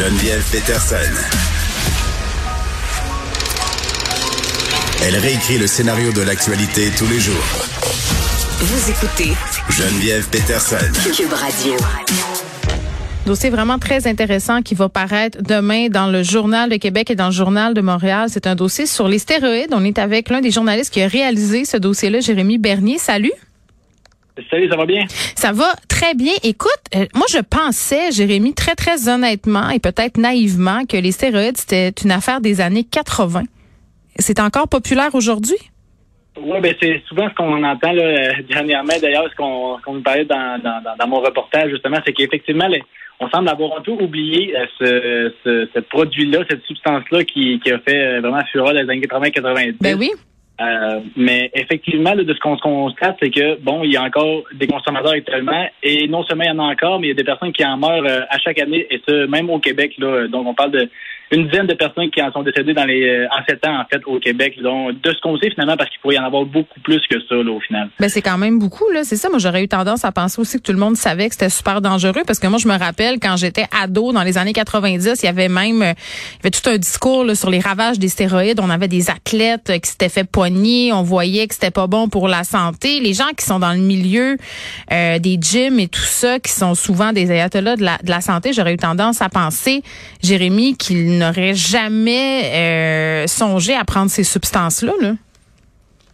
Geneviève Peterson. Elle réécrit le scénario de l'actualité tous les jours. Vous écoutez Geneviève Peterson. Cube Radio. Dossier vraiment très intéressant qui va paraître demain dans le Journal de Québec et dans le Journal de Montréal. C'est un dossier sur les stéroïdes. On est avec l'un des journalistes qui a réalisé ce dossier-là, Jérémy Bernier. Salut. Salut, ça va bien? Ça va très bien. Écoute, euh, moi je pensais, Jérémy, très très honnêtement et peut-être naïvement que les stéroïdes c'était une affaire des années 80. C'est encore populaire aujourd'hui? Oui, ben c'est souvent ce qu'on entend là, dernièrement. D'ailleurs, ce qu'on nous parlait dans, dans, dans, mon reportage, justement, c'est qu'effectivement, on semble avoir un peu oublié euh, ce, ce, ce produit-là, cette substance-là qui, qui a fait euh, vraiment fureur les années 80-90. Ben oui. Euh, mais effectivement, là, de ce qu'on se constate, c'est que bon, il y a encore des consommateurs actuellement, et non seulement il y en a encore, mais il y a des personnes qui en meurent euh, à chaque année, et ce même au Québec. Là, donc on parle de une dizaine de personnes qui en sont décédées dans les euh, en sept ans en fait au Québec. Donc de ce qu'on sait finalement, parce qu'il pourrait y en avoir beaucoup plus que ça là, au final. Ben c'est quand même beaucoup là, c'est ça. Moi j'aurais eu tendance à penser aussi que tout le monde savait que c'était super dangereux parce que moi je me rappelle quand j'étais ado dans les années 90, il y avait même euh, il y avait tout un discours là, sur les ravages des stéroïdes. On avait des athlètes euh, qui s'étaient fait poigner, on voyait que c'était pas bon pour la santé. Les gens qui sont dans le milieu euh, des gyms et tout ça, qui sont souvent des ayatollahs de la, de la santé, j'aurais eu tendance à penser, Jérémy, qu'ils n'auraient jamais euh, songé à prendre ces substances là? là.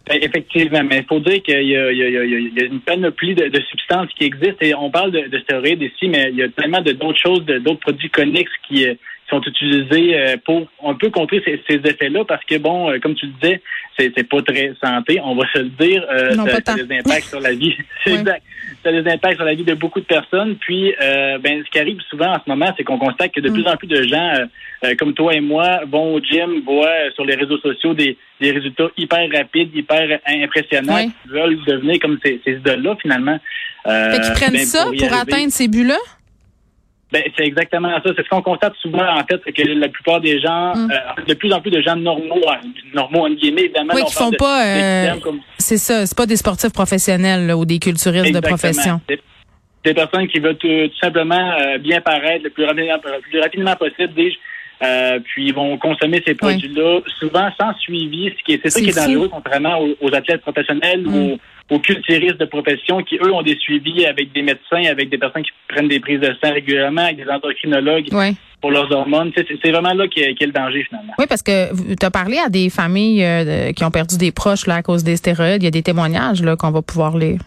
Ben, Effectivement, mais il faut dire qu'il y, a- y y une panoplie de, de substances qui existent et on parle de, de stéroïdes ici, mais il y a tellement d'autres choses, d'autres produits connexes qui euh, sont utilisés euh, pour un peu contrer ces, ces effets-là parce que bon, comme tu le disais, c'est pas très santé, on va se le dire, euh, Non, ça, pas ça a tant. des impacts sur la vie. Exact. Ça a des impacts sur la vie de beaucoup de personnes. Puis, euh, ben, ce qui arrive souvent en ce moment, c'est qu'on constate que de Mm. plus en plus de gens, euh, euh, comme toi et moi, vont au gym, voient euh, sur les réseaux sociaux des, des résultats hyper rapides, hyper impressionnants, qui veulent devenir comme ces, ces idoles-là, finalement. Euh, Fait qu'ils prennent ben, ça pour atteindre ces buts-là? Ben, c'est exactement ça. C'est ce qu'on constate souvent, en fait, c'est que la plupart des gens, Mm. euh, de plus en plus de gens normaux, hein, normaux, en guillemets, évidemment. Oui, qui font de- pas, euh, comme- C'est ça, c'est pas des sportifs professionnels là, ou des culturistes de profession. Des, des personnes qui veulent tout, tout simplement euh, bien paraître le plus rapidement, le plus rapidement possible, dis-je. Euh, puis ils vont consommer ces produits-là, souvent sans suivi, ce qui est, c'est ça qui est dangereux contrairement aux, aux athlètes professionnels Mm. ou aux, aux culturistes de profession qui, eux, ont des suivis avec des médecins, avec des personnes qui prennent des prises de sang régulièrement, avec des endocrinologues Ouais. pour leurs hormones. C'est, c'est vraiment là qu'est, le danger, finalement. Oui, parce que tu as parlé à des familles euh, qui ont perdu des proches là, à cause des stéroïdes. Il y a des témoignages là, qu'on va pouvoir lire.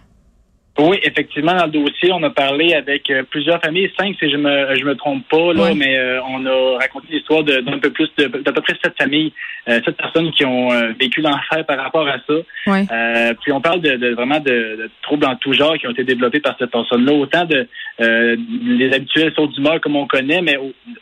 Oui, effectivement, dans le dossier, on a parlé avec euh, plusieurs familles, cinq si je me je me trompe pas, là, mais euh, on a raconté l'histoire d'un peu plus de d'à peu près sept familles, euh, sept personnes qui ont euh, vécu l'enfer par rapport à ça. Euh, puis on parle de, de- vraiment de, de troubles en tout genre qui ont été développés par cette personne-là, autant de les habituels sauts d'humeur comme on connaît, mais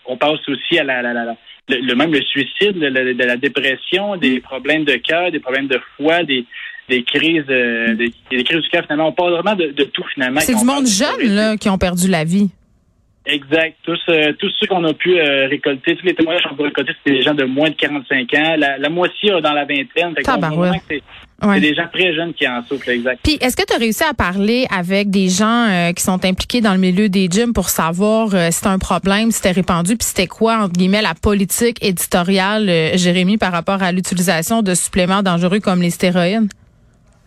on- passe aussi à la, la- la- la- le, le- même le suicide, de la dépression, Mm. des problèmes de cœur, des problèmes de foie, des des crises, euh, des, des crises du cœur finalement. On parle vraiment de, de tout finalement. C'est du monde de jeune là, qui ont perdu la vie. Exact. Tous, euh, tous ceux qu'on a pu euh, récolter, tous les témoignages qu'on a pu récolter, c'était des gens de moins de 45 ans. La, la moitié dans la vingtaine. Fait c'est Ouais. c'est des gens très jeunes qui en souffrent, exact. Puis, est-ce que tu as réussi à parler avec des gens euh, qui sont impliqués dans le milieu des gyms pour savoir euh, si c'était un problème, si c'était répandu, puis c'était quoi, entre guillemets, la politique éditoriale, euh, Jérémy, par rapport à l'utilisation de suppléments dangereux comme les stéroïdes?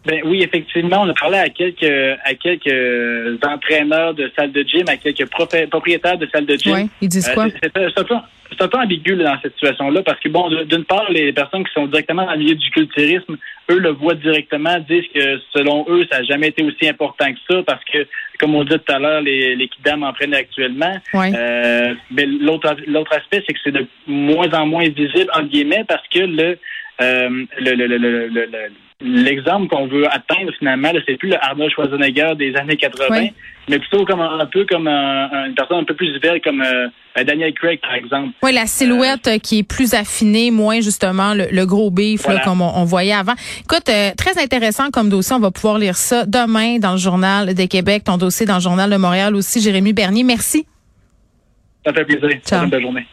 Ben oui, effectivement, on a parlé à quelques à quelques entraîneurs de salles de gym, à quelques propri- propriétaires de salles de gym. Oui, ils disent quoi? Euh, c'est c'est un un peu ambigu là, dans cette situation-là parce que bon, d'une part, les personnes qui sont directement dans le milieu du culturisme, eux le voient directement, disent que selon eux, ça n'a jamais été aussi important que ça parce que, comme on dit tout à l'heure, les, les kidam entraînent actuellement. Ouais. Euh, mais l'autre l'autre aspect, c'est que c'est de moins en moins visible entre guillemets parce que le euh, le, le, le, le, le- le- l'exemple qu'on veut atteindre finalement, c'est plus le Arnold Schwarzenegger des années 80, Oui. mais plutôt comme un, un peu comme un- un- une personne un peu plus belle comme euh, Daniel Craig par exemple. Oui, la silhouette euh, qui est plus affinée, moins justement le, le gros beef là, comme on, on voyait avant. Écoute, euh, très intéressant comme dossier. On va pouvoir lire ça demain dans le journal de Québec, ton dossier dans le journal de Montréal aussi. Jérémy Bernier, merci. Ça fait plaisir. Ciao. Bonne journée.